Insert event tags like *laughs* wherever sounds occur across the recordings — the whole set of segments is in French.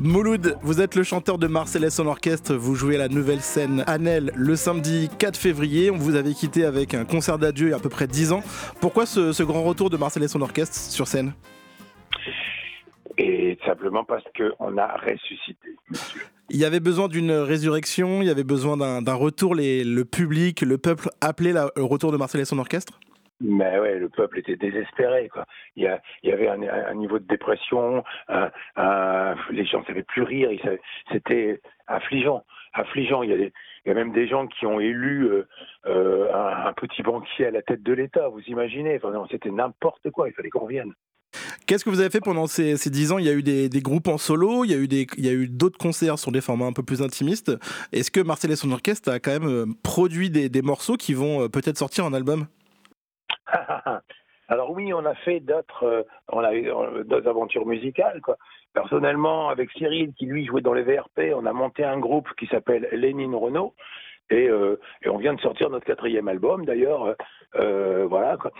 Mouloud, vous êtes le chanteur de Marcellus son orchestre, vous jouez à la nouvelle scène Anel le samedi 4 février. On vous avait quitté avec un concert d'adieu il y a à peu près 10 ans. Pourquoi ce, grand retour de Marcellus son orchestre sur scène? Et simplement parce qu'on a ressuscité, Il y avait besoin d'une résurrection, il y avait besoin d'un retour, le public, le peuple appelait le retour de Marcellus son orchestre? Mais ouais, le peuple était désespéré. Il, y avait un, niveau de dépression, les gens ne savaient plus rire, c'était affligeant. affligeant. Il y, a même des gens qui ont élu euh, euh, un, petit banquier à la tête de l'État, vous imaginez C'était n'importe quoi, il fallait qu'on revienne. Qu'est-ce que vous avez fait pendant ces, dix ans? Il y a eu des, groupes en solo, il y a eu, d'autres concerts sur des formats un peu plus intimistes. Est-ce que Marcel et son orchestre a quand même euh, produit des morceaux qui vont peut-être sortir en album? Alors oui, on a fait d'autres, euh, on a eu euh, d'autres aventures musicales. Quoi. Personnellement, avec Cyril, qui lui jouait dans les VRP, on a monté un groupe qui s'appelle Lénine Renault. Et, euh, on vient de sortir notre quatrième album d'ailleurs, voilà. Quoi.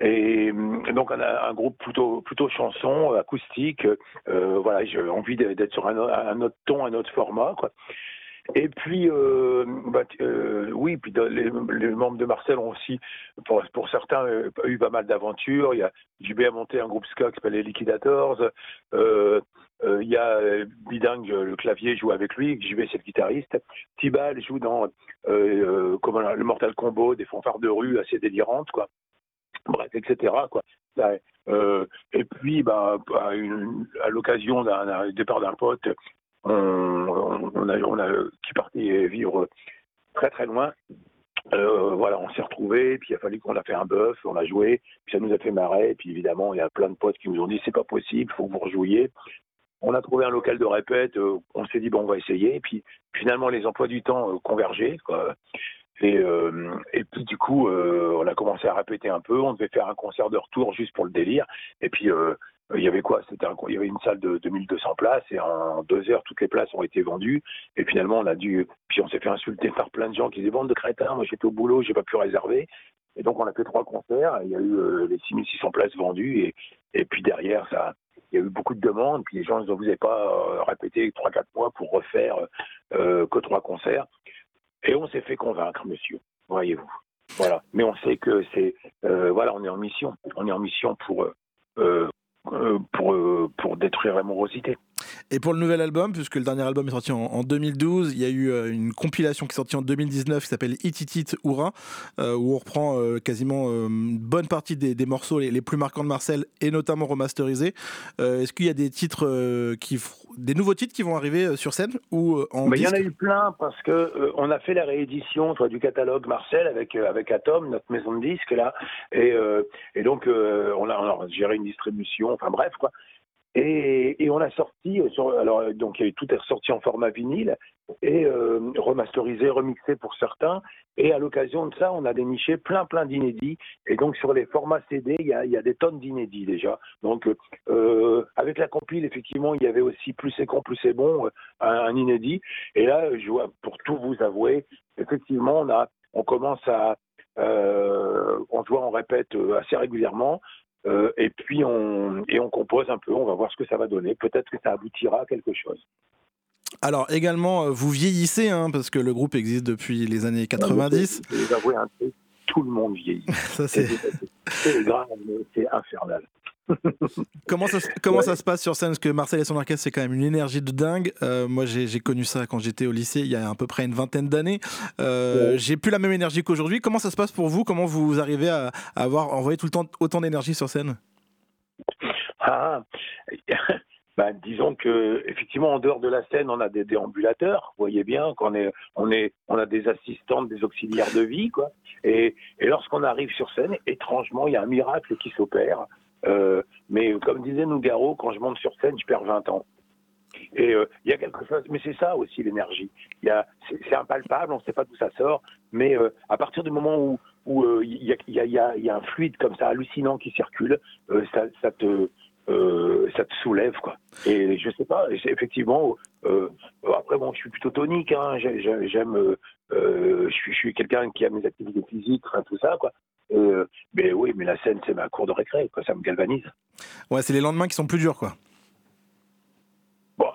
Et donc on a un groupe plutôt plutôt chanson, acoustique. voilà, j'ai envie d'être sur un, un, autre ton, un autre format. Quoi. Et puis, euh, bah, euh, oui, puis les, membres de Marcel ont aussi, pour, certains, euh, eu pas mal d'aventures. Il y a JB a monté un groupe ska qui s'appelle les Liquidators. Il y a Bidang, le clavier, joue avec lui. JB, c'est le guitariste. Tibal joue dans le Mortal Combo, des fanfares de rue assez délirantes, quoi. Bref, etc. Et puis, bah, à, à l'occasion d'un départ d'un pote, on, a, on a, qui partait vivre très très loin. Euh, voilà, on s'est retrouvés, puis il a fallu qu'on a fait un bœuf, on a joué, puis ça nous a fait marrer, puis évidemment, il y a plein de potes qui nous ont dit c'est pas possible, faut que vous rejouiez. On a trouvé un local de répète, euh, on s'est dit bon, on va essayer, puis finalement, les emplois du temps euh, convergeaient. Et, et puis du coup, on a commencé à répéter un peu, on devait faire un concert de retour juste pour le délire, et puis euh, il y avait quoi? C'était il y avait une salle de 2200 places et en deux heures toutes les places ont été vendues. Et finalement on a dû puis on s'est fait insulter par plein de gens qui disaient bande de crétins moi j'étais au boulot j'ai pas pu réserver. Et donc on a fait trois concerts il y a eu euh, les 6600 places vendues. Et et puis derrière ça il y a eu beaucoup de demandes. Puis les gens ne vous avez pas euh, répété trois quatre mois pour refaire que trois concerts. Et on s'est fait convaincre monsieur. Voyez-vous. Voilà. Mais on sait que c'est voilà on est en mission. On est en mission pour euh, pour, euh, pour détruire la morosité. Et pour le nouvel album, puisque le dernier album est sorti en, 2012, il y a eu euh, une compilation qui est sortie en 2019 qui s'appelle Ititit Oura, où on reprend quasiment une bonne partie des, morceaux les, plus marquants de Marcel et notamment remasterisés. Est-ce qu'il y a des titres qui des nouveaux titres qui vont arriver sur scène ou en Il y en a eu plein parce que on a fait la réédition du catalogue Marcel avec avec Atom, notre maison de disques là, et, et donc on a, on a géré une distribution enfin bref quoi. Et, on a sorti, euh, alors donc il y a tout est ressorti en format vinyle et euh, remasterisé, remixé pour certains. Et à l'occasion de ça, on a déniché plein plein d'inédits. Et donc sur les formats CD, il y a, des tonnes d'inédits déjà. Donc euh, avec la compile, effectivement, il y avait aussi plus c'est con, plus c'est bon, un, inédit. Et là, je vois, pour tout vous avouer, effectivement, on commence à, euh, on voit, on répète assez régulièrement. Euh, et puis on, et on compose un peu, on va voir ce que ça va donner. Peut-être que ça aboutira à quelque chose. Alors également, euh, vous vieillissez, hein, parce que le groupe existe depuis les années 90. Je vais avouer un truc, tout le monde vieillit. *laughs* ça c'est grave, c'est infernal. Comment ça, comment ça se passe sur scène? Parce que Marcel et son orchestre, c'est quand même une énergie de dingue. Euh, moi, j'ai connu ça quand j'étais au lycée, il y a à peu près une vingtaine d'années. Euh, J'ai plus la même énergie qu'aujourd'hui. Comment ça se passe pour vous? Comment vous arrivez à, avoir envoyé tout le temps autant d'énergie sur scène? Ah, *laughs* ben, disons que effectivement en dehors de la scène, on a des déambulateurs. Vous voyez bien qu'on est, on est, on a des assistantes, des auxiliaires de vie, quoi. Et, et lorsqu'on arrive sur scène, étrangement, il y a un miracle qui s'opère. Euh, mais comme disait Nougaro, quand je monte sur scène, je perds 20 ans. Et euh, il y a quelque chose, mais c'est ça aussi l'énergie. C'est impalpable, on ne sait pas d'où ça sort, mais euh, à partir du moment où il y, a, un fluide comme ça hallucinant qui circule, ça, te soulève quoi. Et je sais pas, effectivement. après bon, je suis plutôt tonique, hein, j'aime, je suis, quelqu'un qui a mes activités physiques, tout ça quoi. Euh, mais oui, mais la scène, c'est ma cour de récré, quoi, ça me galvanise. Ouais, c'est les lendemains qui sont plus durs, quoi. Bon,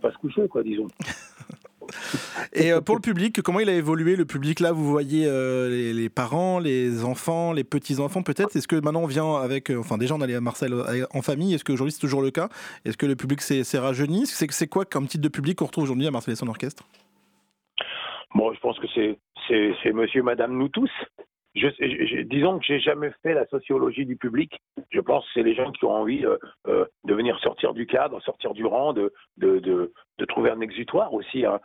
pas se coucher, quoi, disons. *laughs* Et pour le public, comment il a évolué le public là Vous voyez les, parents, les enfants, les petits enfants peut-être? Est-ce que maintenant on vient avec, enfin déjà on allait à Marseille en famille. Est-ce qu'aujourd'hui c'est toujours le cas? Est-ce que le public s'est rajeuni? C'est quoi comme type de public qu'on retrouve aujourd'hui à Marseille et son orchestre? Bon, je pense que c'est Monsieur, Madame, nous tous. Disons que j'ai jamais fait la sociologie du public. Je pense que c'est les gens qui ont envie euh, euh, de venir sortir du cadre, sortir du rang, de, trouver un exutoire aussi. Hein,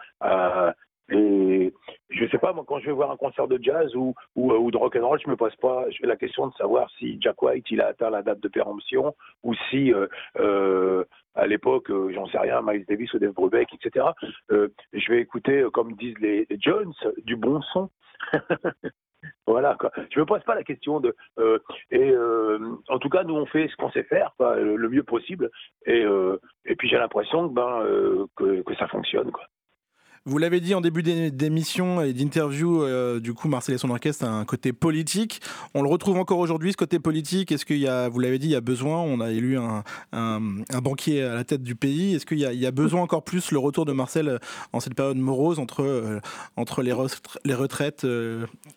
et je sais pas, moi, quand je vais voir un concert de jazz ou, ou de rock and roll, je me pose pas la question de savoir si Jack White il a atteint la date de péremption ou si euh, euh à l'époque, j'en sais rien, Miles Davis ou Dave Brubeck, etc. Euh, je vais écouter, comme disent les Jones, du bon son. *laughs* Voilà, quoi. Je me pose pas la question de. Euh, et euh, en tout cas, nous on fait ce qu'on sait faire, quoi, le, mieux possible. Et, euh, et puis j'ai l'impression ben, que, que ça fonctionne, quoi. Vous l'avez dit en début d'émission et d'interview, euh, du coup, Marcel et son orchestre a un côté politique. On le retrouve encore aujourd'hui, ce côté politique. Est-ce qu'il y a, vous l'avez dit, il y a besoin, on a élu un, banquier à la tête du pays. Est-ce qu'il y, y, a besoin encore plus le retour de Marcel euh, en cette période morose entre, euh, entre les retraites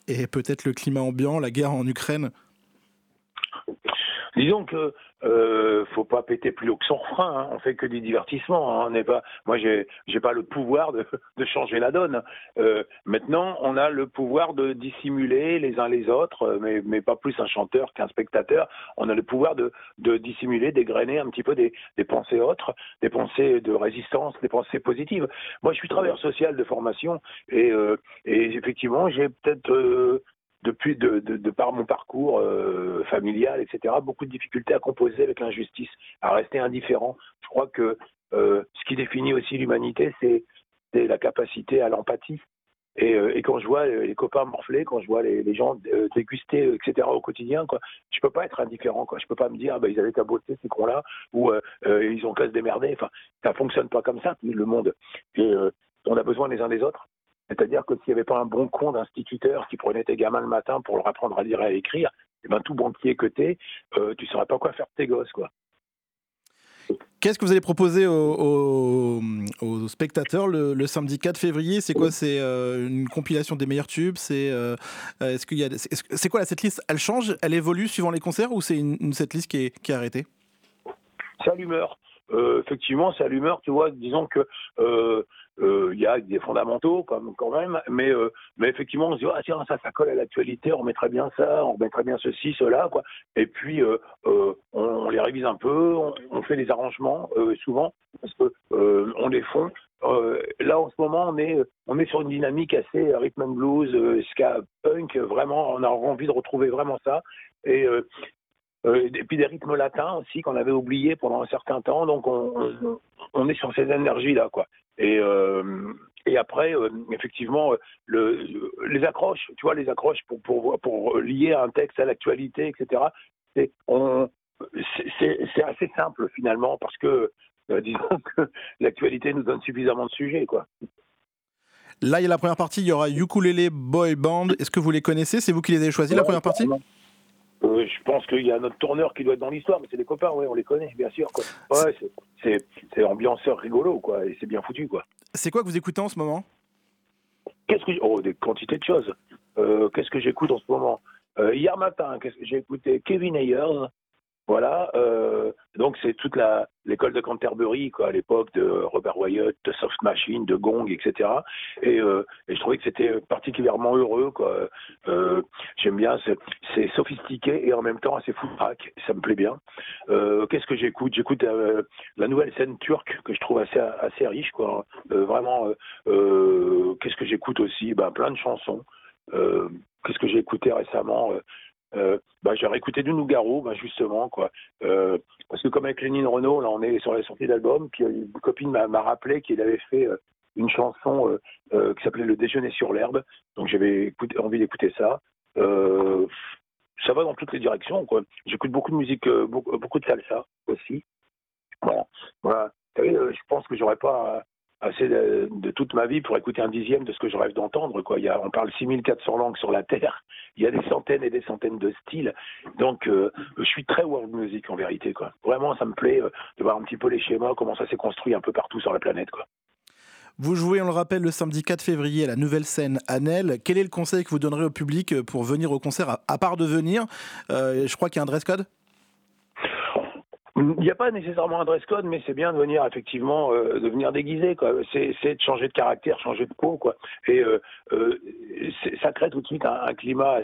et peut-être le climat ambiant, la guerre en Ukraine? Disons que euh, faut pas péter plus haut que son frein. Hein. On fait que du divertissement. Hein. On n'est pas. Moi, j'ai j'ai pas le pouvoir de, *laughs* de changer la donne. Euh, maintenant, on a le pouvoir de dissimuler les uns les autres, mais mais pas plus un chanteur qu'un spectateur. On a le pouvoir de de dissimuler, dégrainer un petit peu des des pensées autres, des pensées de résistance, des pensées positives. Moi, je suis travailleur social de formation et euh, et effectivement, j'ai peut-être euh, depuis de, de, de, par mon parcours euh, familial, etc., beaucoup de difficultés à composer avec l'injustice, à rester indifférent. Je crois que euh, ce qui définit aussi l'humanité, c'est la capacité à l'empathie. Et, euh, et, quand je vois les copains morflés, quand je vois les, les gens déguster, etc. au quotidien, quoi, je peux pas être indifférent. Quoi. Je peux pas me dire, ah, bah, ils avaient qu'à bosser ces cons-là, ou euh, euh, ils ont qu'à se démerder. Enfin, ça fonctionne pas comme ça, le monde. Et on a besoin les uns des autres. C'est-à-dire que s'il n'y avait pas un bon con d'instituteur qui prenait tes gamins le matin pour leur apprendre à lire et à écrire, et eh ben tout banquier que t'es, euh, tu saurais pas quoi faire de tes gosses, quoi. Qu'est-ce que vous allez proposer aux, spectateurs le, samedi 4 février? C'est quoi? C'est euh, une compilation des meilleurs tubes? C'est euh, est-ce qu'il y a c'est quoi la setlist? Elle change? Elle évolue suivant les concerts ou c'est une, une setlist qui est, qui est arrêtée? C'est à l'humeur. Euh, effectivement, c'est à l'humeur. Tu vois, disons que euh, il y a des fondamentaux quand même, mais euh, mais effectivement on se dit ah tiens ça ça colle à l'actualité, on mettrait bien ça, on mettrait bien ceci cela quoi, et puis euh, on, les révise un peu, on, fait des arrangements souvent parce que on les fond. là en ce moment on est on est sur une dynamique assez rhythm and blues, ska punk, vraiment on a envie de retrouver vraiment ça et et puis des rythmes latins aussi qu'on avait oubliés pendant un certain temps. Donc on, on, est sur ces énergies là, quoi. Et, euh, et après, euh, effectivement, le, les accroches, tu vois, les accroches pour, pour, pour lier un texte à l'actualité, etc. C'est, c'est, assez simple finalement parce que euh, *laughs* disons que l'actualité nous donne suffisamment de sujets, quoi. Là, il y a la première partie, il y aura Ukulele Boy Band. Est-ce que vous les connaissez? C'est vous qui les avez choisis, la première partie? Euh, je pense qu'il y a notre tourneur qui doit être dans l'histoire, mais c'est des copains, ouais, on les connaît, bien sûr. Quoi. Ouais, c'est ambianceur rigolo, quoi, et c'est bien foutu, quoi. C'est quoi que vous écoutez en ce moment? Qu'est-ce que oh des quantités de choses. Euh, qu'est-ce que j'écoute en ce moment? Euh, Hier matin, j'ai écouté Kevin Ayers, voilà, euh, donc c'est toute l'école de Canterbury à l'époque de Robert Wyatt, de Soft Machine, de Gong, etc. Et, euh, et je trouvais que c'était particulièrement heureux. Euh, J'aime bien, c'est sophistiqué et en même temps assez foutraque, ça me plaît bien. Qu'est-ce que j'écoute? J'écoute la nouvelle scène turque que je trouve assez riche vraiment, qu'est-ce que j'écoute aussi? Ben plein de chansons. Qu'est-ce que j'ai écouté récemment? Euh, bah, j'ai réécouté du Nougaro, bah, justement, quoi. Euh, parce que comme avec Lénine Renault, là, on est sur la sortie d'album, puis euh, une copine m'a rappelé qu'il avait fait une chanson qui s'appelait Le déjeuner sur l'herbe, donc j'avais envie d'écouter ça. ça va dans toutes les directions, quoi. J'écoute beaucoup de musique, beaucoup, beaucoup, de salsa aussi. Voilà. voilà. je pense que j'aurais pas assez de, toute ma vie pour écouter un dixième de ce que je rêve d'entendre. Quoi. Il y a, on parle 6400 langues sur la Terre, *laughs* il y a des centaines et des centaines de styles. Donc euh, je suis très world music en vérité. Quoi. Vraiment, ça me plaît euh, de voir un petit peu les schémas, comment ça s'est construit un peu partout sur la planète. Quoi. Vous jouez, on le rappelle, le samedi 4 février à la nouvelle scène Anel. Quel est le conseil que vous donnerez au public pour venir au concert, à, part de venir? Je crois qu'il y a un dress code? Il n'y a pas nécessairement un dress code, mais c'est bien de venir effectivement, euh, de venir déguisé. C'est, de changer de caractère, changer de peau, quoi. Et euh, euh, ça crée tout de suite un, climat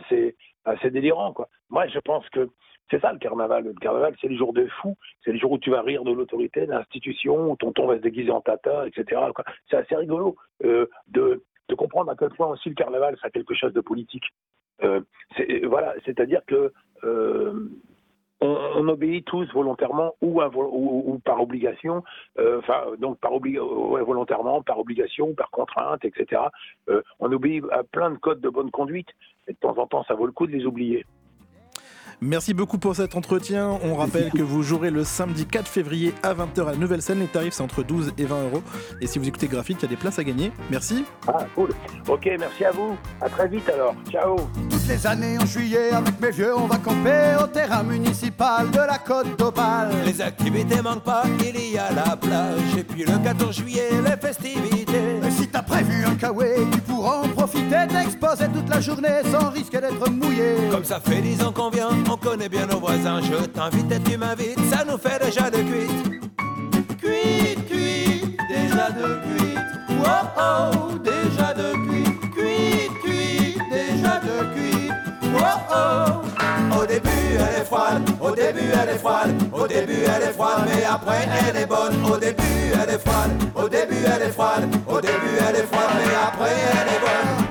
assez, délirant, quoi. Moi, je pense que c'est ça le carnaval. Le carnaval, c'est les jours de fou. C'est les jours où tu vas rire de l'autorité, de l'institution, où tonton va se déguiser en tata, etc. C'est assez rigolo de, de comprendre à quel point aussi le carnaval, c'est quelque chose de politique. voilà, c'est-à-dire que on, obéit tous volontairement ou, ou, par obligation, euh, enfin donc par volontairement, par obligation, par contrainte, etc. Euh, on obéit à plein de codes de bonne conduite et de temps en temps ça vaut le coup de les oublier. Merci beaucoup pour cet entretien. On rappelle que vous jouerez le samedi 4 février à 20h à la nouvelle scène. Les tarifs, c'est entre 12 et 20 euros. Et si vous écoutez Graphite, il y a des places à gagner. Merci. Ah, cool. Ok, merci à vous. À très vite alors. Ciao. Toutes les années en juillet, avec mes vieux, on va camper au terrain municipal de la côte d'Opale. Les activités manquent pas, il y a la plage. Et puis le 14 juillet, les festivités. Et si t'as prévu un kawaii, tu pourras en profiter, t'exposer toute la journée sans risque d'être mouillé. Comme ça fait 10 ans qu'on vient on connaît bien nos voisins. Je t'invite et tu m'invites, ça nous fait déjà de cuite. Cuite, cuite, déjà de cuite. Oh oh, déjà de cuite. Cuite, cuite, déjà de cuite. Oh oh. Au début elle est froide, au début elle est froide, au début elle est froide, mais après elle est bonne. Au début elle est froide, au début elle est froide, au début elle est froide, mais après elle est bonne.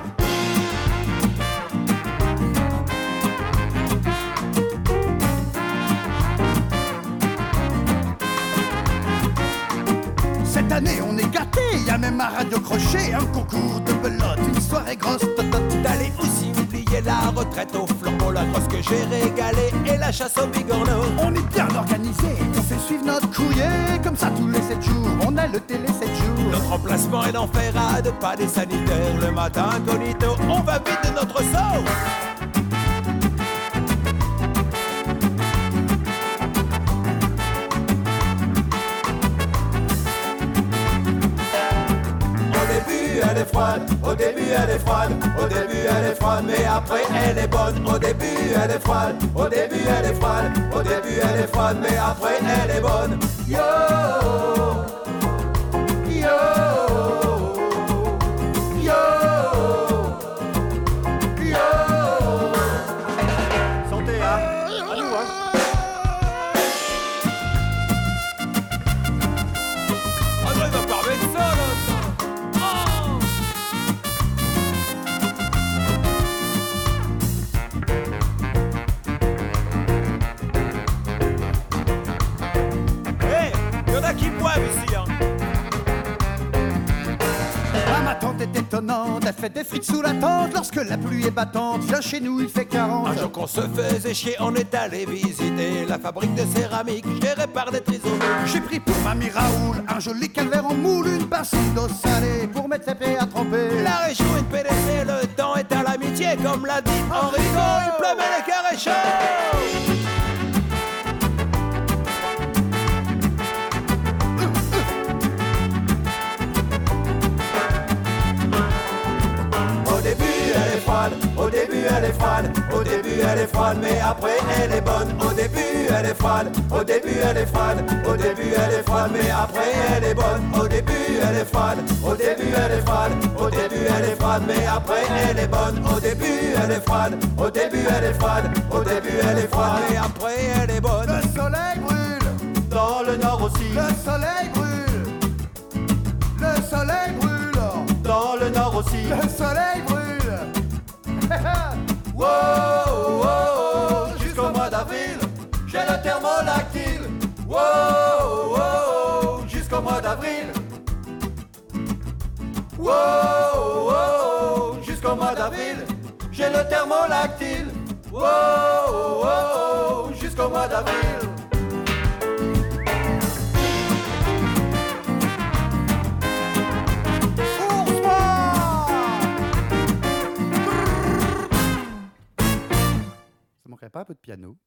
On est gâté. Y a même un radio crochet, un concours de belote, une soirée grosse totote. D'aller aussi oublier la retraite au flambeau, la grosse que j'ai régalé et la chasse au bigorneau. On est bien organisé, on fait suivre notre courrier, comme ça tous les 7 jours. On a le télé 7 jours. Notre emplacement est d'enferrade, pas des sanitaires. Le matin incognito, on va vite de notre saut. Au début elle est froide, au début elle est froide, mais après elle est bonne. Au début elle est froide, au début elle est froide, au début elle est froide, mais après elle est bonne. Yo. Elle fait des frites sous la tente lorsque la pluie est battante. Viens chez nous, il fait 40. Un jour qu'on se faisait chier, on est allé visiter la fabrique de céramique gérée par des trisomiques. J'ai pris pour mamie Raoul un joli calvaire en moule, une bassine d'eau salée pour mettre ses pieds à tremper. La région est PDC, le temps est à l'amitié, comme l'a dit Enrico. Il pleuvait les carrés au début elle est froide, au début elle est froide, mais après elle est bonne. Au début elle est froide, au début elle est froide, au début elle est froide, mais après elle est bonne. Au début elle est froide, au début elle est froide, au début elle est froide, mais après elle est bonne. Au début elle est froide, au début elle est froide, au début elle est froide, mais après elle est bonne. Le soleil brûle, dans le nord aussi. Le soleil brûle, le soleil brûle, dans le nord aussi. Le soleil brûle. Wow, wow, jusqu'au mois d'avril, j'ai le thermolactyle. Wow, wow, jusqu'au mois d'avril. Wow, wow, jusqu'au mois d'avril, j'ai le thermolactyle. Wow, wow, jusqu'au mois d'avril. pas un peu de piano.